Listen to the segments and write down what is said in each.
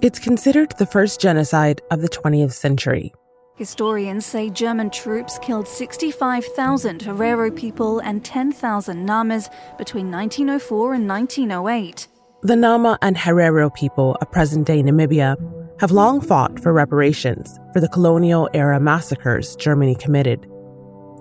It's considered the first genocide of the 20th century. Historians say German troops killed 65,000 Herero people and 10,000 Namas between 1904 and 1908. The Nama and Herero people of present day Namibia have long fought for reparations for the colonial era massacres Germany committed.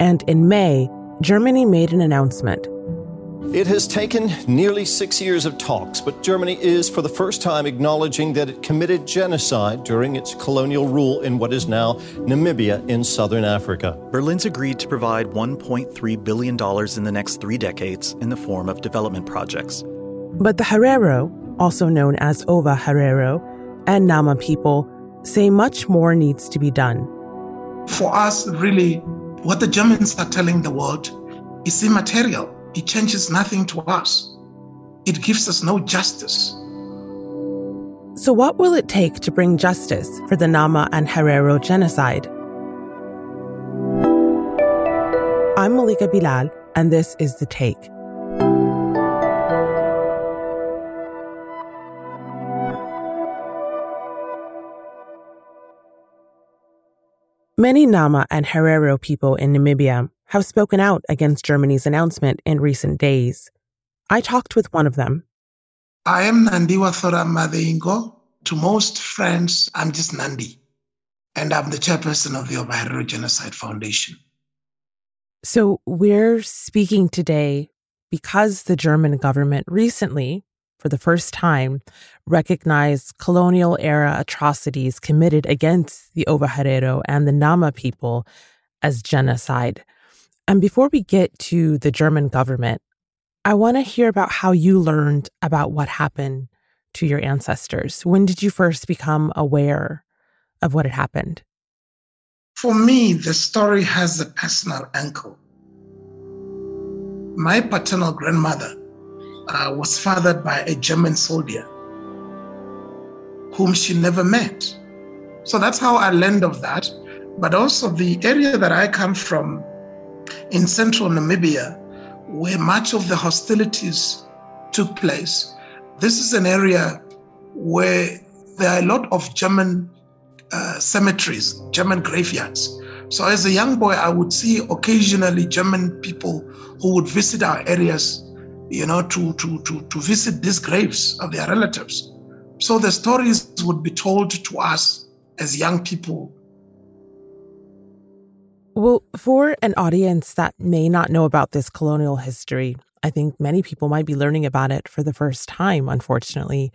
And in May, Germany made an announcement it has taken nearly six years of talks, but Germany is for the first time acknowledging that it committed genocide during its colonial rule in what is now Namibia in southern Africa. Berlin's agreed to provide $1.3 billion in the next three decades in the form of development projects. But the Herero, also known as Ovaherero, and Nama people say much more needs to be done. For us, really, what the Germans are telling the world is immaterial it changes nothing to us. It gives us no justice. So, what will it take to bring justice for the Nama and Herero genocide? I'm Malika Bilal, and this is The Take. Many Nama and Herero people in Namibia have spoken out against Germany's announcement in recent days. I talked with one of them. I am Nandiuasora Mazeingo. To most friends, I'm just Nandi, and I'm the chairperson of the Ovaherero Genocide Foundation. So we're speaking today because the German government recently, for the first time, recognized colonial era atrocities committed against the Ovaherero and the Nama people as genocide. And before we get to the German government, I want to hear about how you learned about what happened to your ancestors. When did you first become aware of what had happened? For me, the story has a personal angle. My paternal grandmother uh, was fathered by a German soldier whom she never met. So that's how I learned of that. But also, the area that I come from in central Namibia, where much of the hostilities took place. This is an area where there are a lot of German uh, cemeteries, German graveyards. So, as a young boy, I would see occasionally German people who would visit our areas, you know, to, to, to, to visit these graves of their relatives. So, the stories would be told to us as young people well, for an audience that may not know about this colonial history, I think many people might be learning about it for the first time, unfortunately.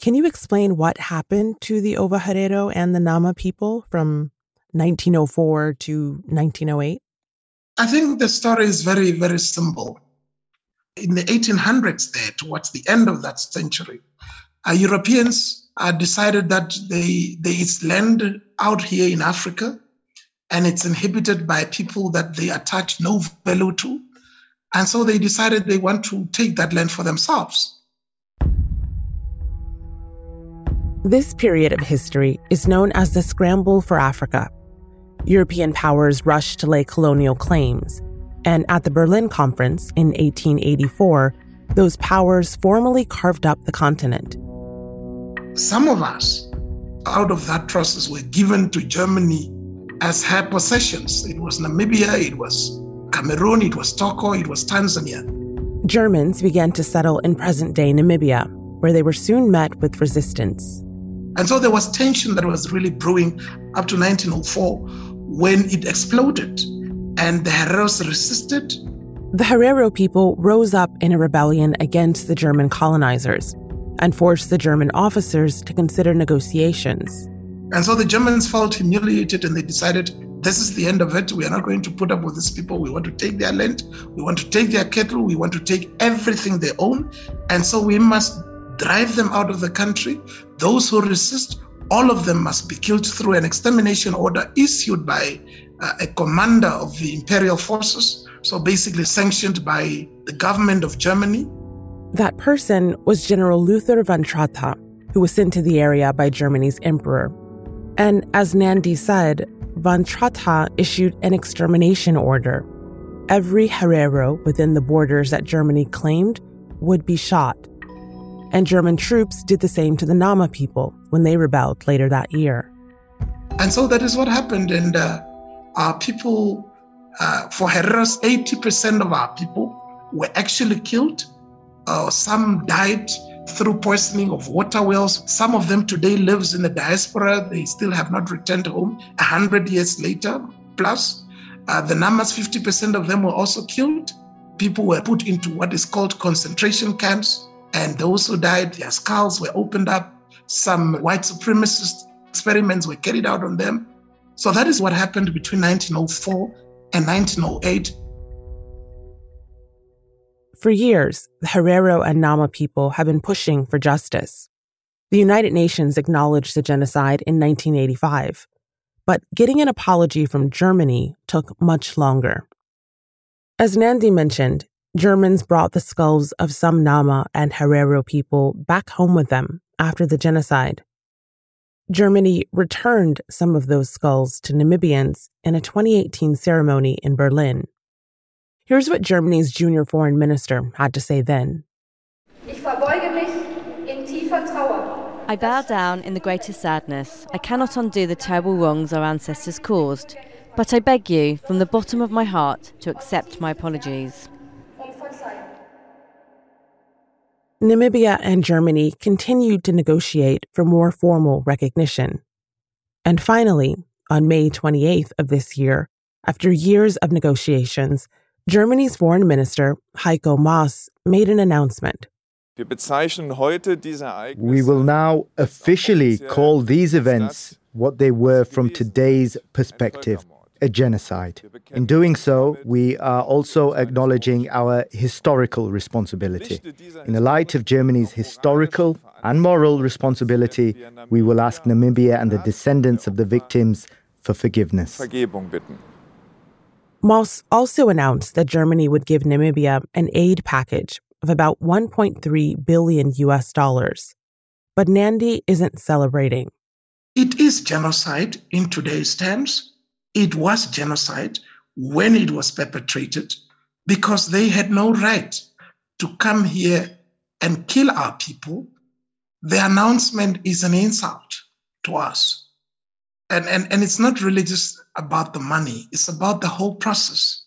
Can you explain what happened to the Ovaherero and the Nama people from 1904 to 1908? I think the story is very, very simple. In the 1800s, there, towards the end of that century, uh, Europeans uh, decided that they, there is land out here in Africa and it's inhibited by people that they attach no value to. And so they decided they want to take that land for themselves. This period of history is known as the Scramble for Africa. European powers rushed to lay colonial claims, and at the Berlin Conference in 1884, those powers formally carved up the continent. Some of us, out of that process, were given to Germany as her possessions. It was Namibia, it was Cameroon, it was Togo, it was Tanzania. Germans began to settle in present day Namibia, where they were soon met with resistance. And so there was tension that was really brewing up to 1904 when it exploded and the Hereros resisted. The Herero people rose up in a rebellion against the German colonizers and forced the German officers to consider negotiations. And so the Germans felt humiliated and they decided this is the end of it. We are not going to put up with these people. We want to take their land. We want to take their cattle. We want to take everything they own. And so we must drive them out of the country. Those who resist, all of them must be killed through an extermination order issued by uh, a commander of the imperial forces. So basically sanctioned by the government of Germany. That person was General Lothar von Trotha, who was sent to the area by Germany's emperor and as Nandi said, von Trotha issued an extermination order. Every Herero within the borders that Germany claimed would be shot. And German troops did the same to the Nama people when they rebelled later that year. And so that is what happened. And uh, our people, uh, for Herero's, 80% of our people were actually killed. Uh, some died through poisoning of water wells. Some of them today lives in the diaspora. They still have not returned home. A hundred years later, plus, uh, the numbers 50% of them were also killed. People were put into what is called concentration camps, and those who died, their skulls were opened up. Some white supremacist experiments were carried out on them. So that is what happened between 1904 and 1908 for years, the Herero and Nama people have been pushing for justice. The United Nations acknowledged the genocide in 1985, but getting an apology from Germany took much longer. As Nandi mentioned, Germans brought the skulls of some Nama and Herero people back home with them after the genocide. Germany returned some of those skulls to Namibians in a 2018 ceremony in Berlin. Here's what Germany's junior foreign minister had to say then. I bow down in the greatest sadness. I cannot undo the terrible wrongs our ancestors caused, but I beg you, from the bottom of my heart, to accept my apologies. Namibia and Germany continued to negotiate for more formal recognition. And finally, on May 28th of this year, after years of negotiations, Germany's foreign minister, Heiko Maas, made an announcement. We will now officially call these events what they were from today's perspective a genocide. In doing so, we are also acknowledging our historical responsibility. In the light of Germany's historical and moral responsibility, we will ask Namibia and the descendants of the victims for forgiveness. Maas also announced that Germany would give Namibia an aid package of about 1.3 billion US dollars. But Nandi isn't celebrating. It is genocide in today's terms. It was genocide when it was perpetrated because they had no right to come here and kill our people. The announcement is an insult to us and, and, and it's not really just about the money, it's about the whole process.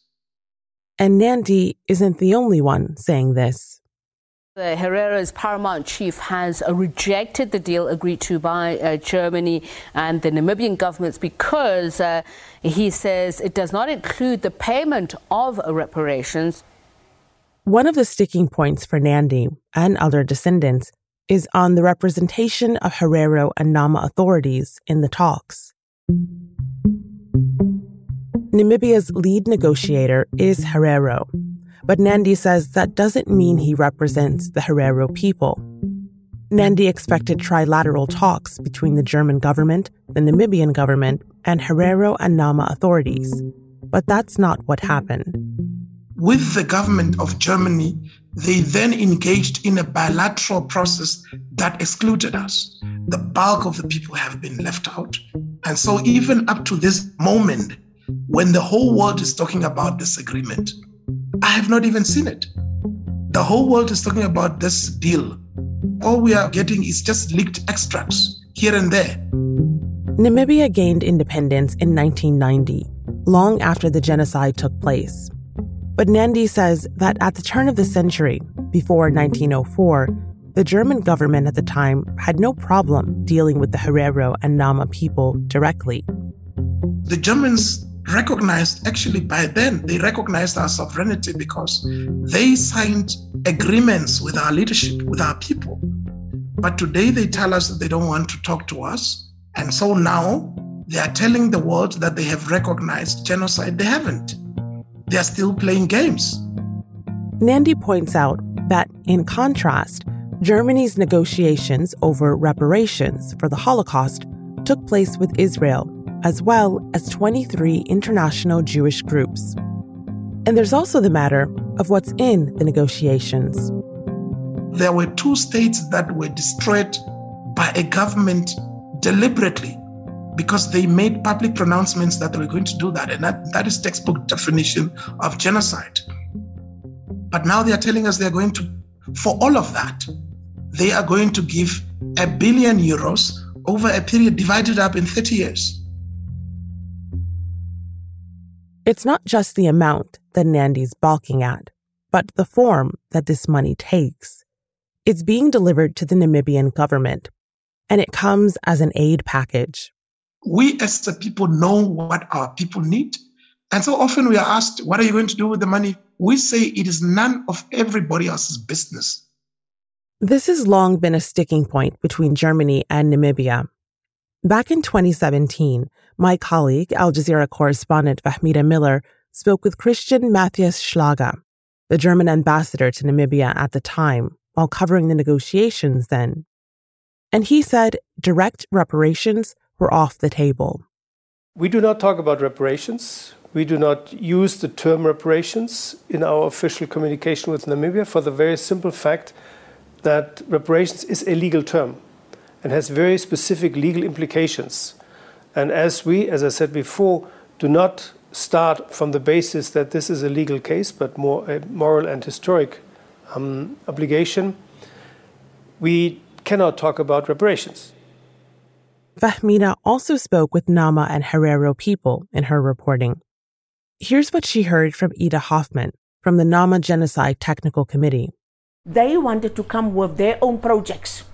And Nandi isn't the only one saying this. The Herero's paramount chief has uh, rejected the deal agreed to by uh, Germany and the Namibian governments because uh, he says it does not include the payment of reparations. One of the sticking points for Nandi and other descendants is on the representation of Herero and Nama authorities in the talks. Namibia's lead negotiator is Herero, but Nandi says that doesn't mean he represents the Herero people. Nandi expected trilateral talks between the German government, the Namibian government, and Herero and Nama authorities, but that's not what happened. With the government of Germany, they then engaged in a bilateral process that excluded us. The bulk of the people have been left out. And so, even up to this moment, when the whole world is talking about this agreement, I have not even seen it. The whole world is talking about this deal. All we are getting is just leaked extracts here and there. Namibia gained independence in 1990, long after the genocide took place. But Nandi says that at the turn of the century, before 1904, the German government at the time had no problem dealing with the Herero and Nama people directly. The Germans recognized, actually, by then, they recognized our sovereignty because they signed agreements with our leadership, with our people. But today they tell us that they don't want to talk to us. And so now they are telling the world that they have recognized genocide. They haven't they're still playing games. Nandi points out that, in contrast, Germany's negotiations over reparations for the Holocaust took place with Israel, as well as 23 international Jewish groups. And there's also the matter of what's in the negotiations. There were two states that were destroyed by a government deliberately because they made public pronouncements that they were going to do that. And that, that is textbook definition of genocide. But now they are telling us they're going to, for all of that, they are going to give a billion euros over a period divided up in 30 years. It's not just the amount that Nandi's balking at, but the form that this money takes. It's being delivered to the Namibian government, and it comes as an aid package. We as the people know what our people need. And so often we are asked, What are you going to do with the money? We say it is none of everybody else's business. This has long been a sticking point between Germany and Namibia. Back in 2017, my colleague, Al Jazeera correspondent Fahmida Miller, spoke with Christian Matthias Schlaga, the German ambassador to Namibia at the time, while covering the negotiations then. And he said direct reparations were off the table. We do not talk about reparations. We do not use the term reparations in our official communication with Namibia for the very simple fact that reparations is a legal term and has very specific legal implications. And as we, as I said before, do not start from the basis that this is a legal case, but more a moral and historic um, obligation, we cannot talk about reparations. Fahmida also spoke with Nama and Herero people in her reporting. Here's what she heard from Ida Hoffman from the Nama Genocide Technical Committee. They wanted to come with their own projects.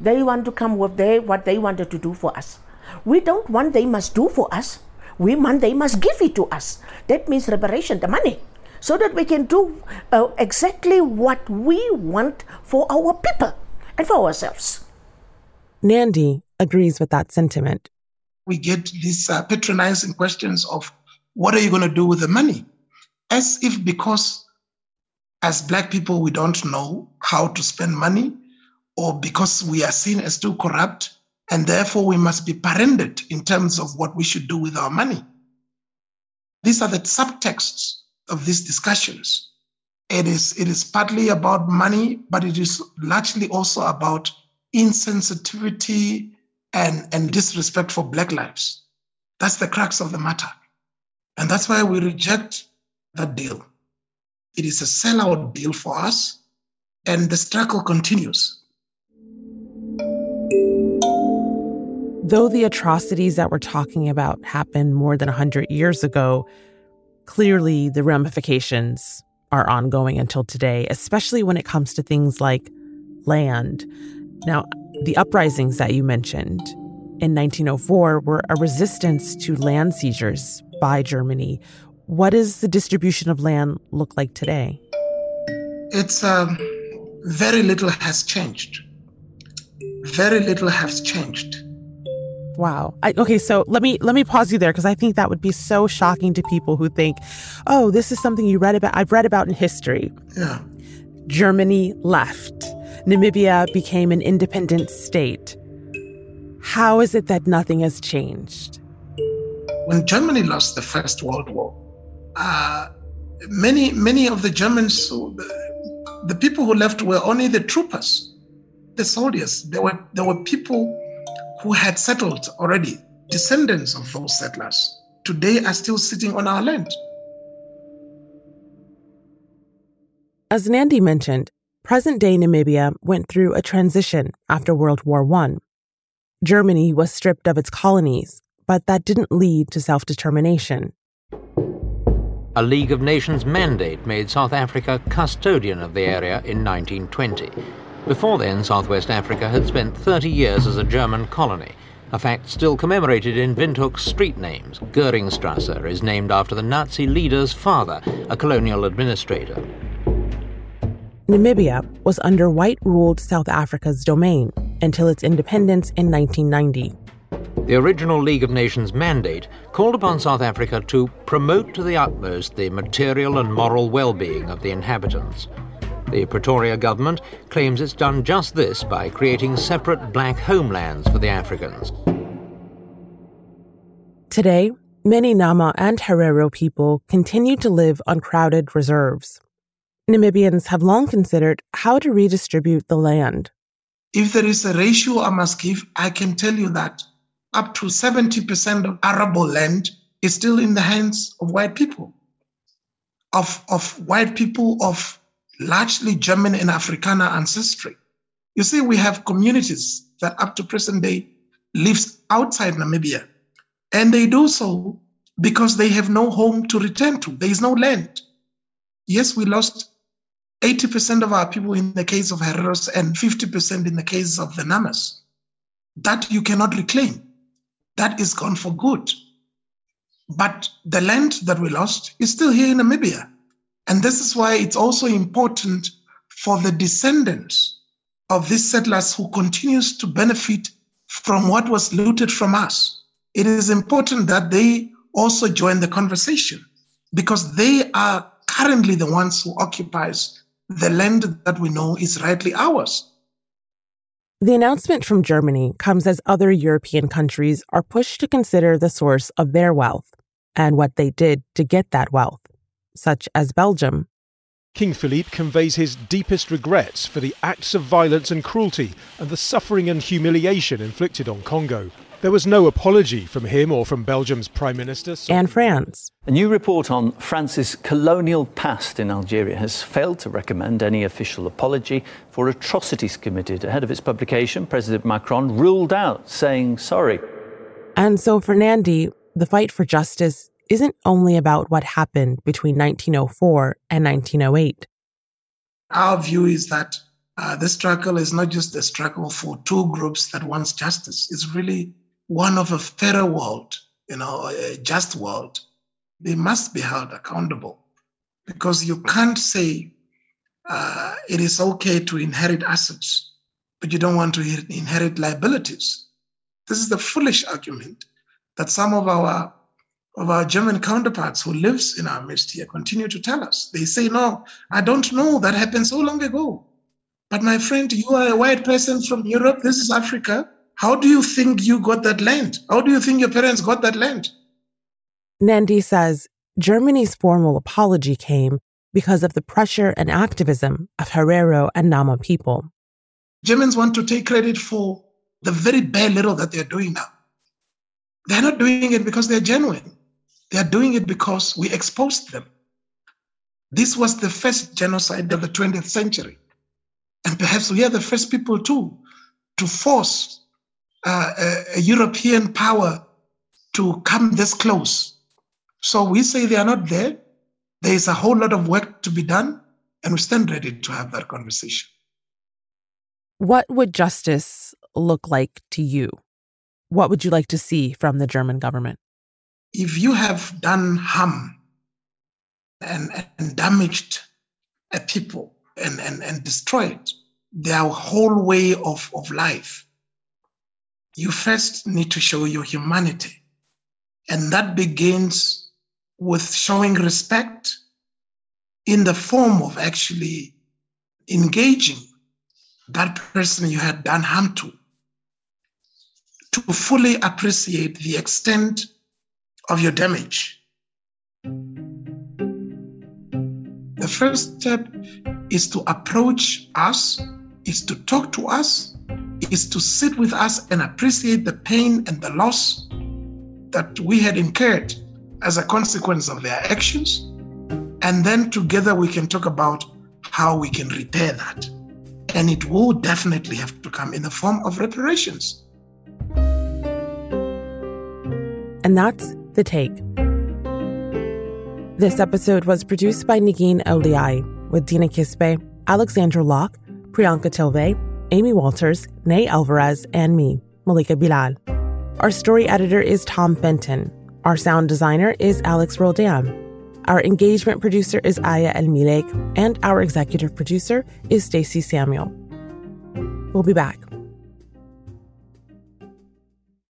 They want to come with their, what they wanted to do for us. We don't want they must do for us. We want they must give it to us. That means reparation, the money, so that we can do uh, exactly what we want for our people and for ourselves. Nandi agrees with that sentiment. We get these uh, patronizing questions of what are you going to do with the money? As if because as Black people we don't know how to spend money, or because we are seen as too corrupt, and therefore we must be parented in terms of what we should do with our money. These are the subtexts of these discussions. It is, it is partly about money, but it is largely also about insensitivity and, and disrespect for Black lives. That's the crux of the matter. And that's why we reject that deal. It is a sellout deal for us, and the struggle continues. Though the atrocities that we're talking about happened more than 100 years ago, clearly the ramifications are ongoing until today, especially when it comes to things like land. Now, the uprisings that you mentioned in 1904 were a resistance to land seizures by Germany. What does the distribution of land look like today? It's um, very little has changed. Very little has changed. Wow. I, okay, so let me let me pause you there because I think that would be so shocking to people who think, "Oh, this is something you read about. I've read about in history." Yeah. Germany left. Namibia became an independent state. How is it that nothing has changed? When Germany lost the First World War, uh, many many of the Germans, the, the people who left were only the troopers, the soldiers. There were there were people who had settled already, descendants of those settlers, today are still sitting on our land. As Nandi mentioned, present day Namibia went through a transition after World War I. Germany was stripped of its colonies, but that didn't lead to self determination. A League of Nations mandate made South Africa custodian of the area in 1920. Before then, Southwest Africa had spent 30 years as a German colony, a fact still commemorated in Windhoek's street names. Goeringstrasse is named after the Nazi leader's father, a colonial administrator. Namibia was under white ruled South Africa's domain until its independence in 1990. The original League of Nations mandate called upon South Africa to promote to the utmost the material and moral well being of the inhabitants. The Pretoria government claims it's done just this by creating separate black homelands for the Africans. Today, many Nama and Herero people continue to live on crowded reserves. Namibians have long considered how to redistribute the land. If there is a ratio I must give, I can tell you that up to 70% of arable land is still in the hands of white people, of, of white people of largely German and Afrikaner ancestry. You see, we have communities that up to present day lives outside Namibia, and they do so because they have no home to return to. There is no land. Yes, we lost 80% of our people in the case of Hereros and 50% in the case of the Namas. That you cannot reclaim. That is gone for good. But the land that we lost is still here in Namibia. And this is why it's also important for the descendants of these settlers who continues to benefit from what was looted from us. It is important that they also join the conversation because they are currently the ones who occupies the land that we know is rightly ours. The announcement from Germany comes as other European countries are pushed to consider the source of their wealth and what they did to get that wealth, such as Belgium. King Philippe conveys his deepest regrets for the acts of violence and cruelty and the suffering and humiliation inflicted on Congo. There was no apology from him or from Belgium's Prime Minister. And France. A new report on France's colonial past in Algeria has failed to recommend any official apology for atrocities committed. Ahead of its publication, President Macron ruled out saying sorry. And so, for Nandi, the fight for justice isn't only about what happened between 1904 and 1908. Our view is that uh, this struggle is not just a struggle for two groups that wants justice. It's really one of a fairer world, you know, a just world, they must be held accountable because you can't say uh, it is okay to inherit assets, but you don't want to inherit liabilities. This is the foolish argument that some of our of our German counterparts who lives in our midst here continue to tell us. They say, no, I don't know. That happened so long ago. But my friend, you are a white person from Europe. This is Africa. How do you think you got that land? How do you think your parents got that land? Nandi says Germany's formal apology came because of the pressure and activism of Herero and Nama people. Germans want to take credit for the very bare little that they're doing now. They're not doing it because they're genuine. They're doing it because we exposed them. This was the first genocide of the 20th century. And perhaps we are the first people too to force uh, a, a European power to come this close. So we say they are not there. There is a whole lot of work to be done, and we stand ready to have that conversation. What would justice look like to you? What would you like to see from the German government? If you have done harm and, and damaged a people and, and, and destroyed their whole way of, of life, you first need to show your humanity. And that begins with showing respect in the form of actually engaging that person you had done harm to, to fully appreciate the extent of your damage. The first step is to approach us, is to talk to us, is to sit with us and appreciate the pain and the loss that we had incurred as a consequence of their actions. And then together we can talk about how we can repair that. And it will definitely have to come in the form of reparations. And that's the take. This episode was produced by Negin Owliaei with Dina Kesbeh, Alexandra Locke, Priyanka Tilve, Amy Walters, Nay Alvarez, and me, Malika Bilal. Our story editor is Tom Fenton. Our sound designer is Alex Roldan. Our engagement producer is Aya El Milek, and our executive producer is Stacey Samuel. We'll be back.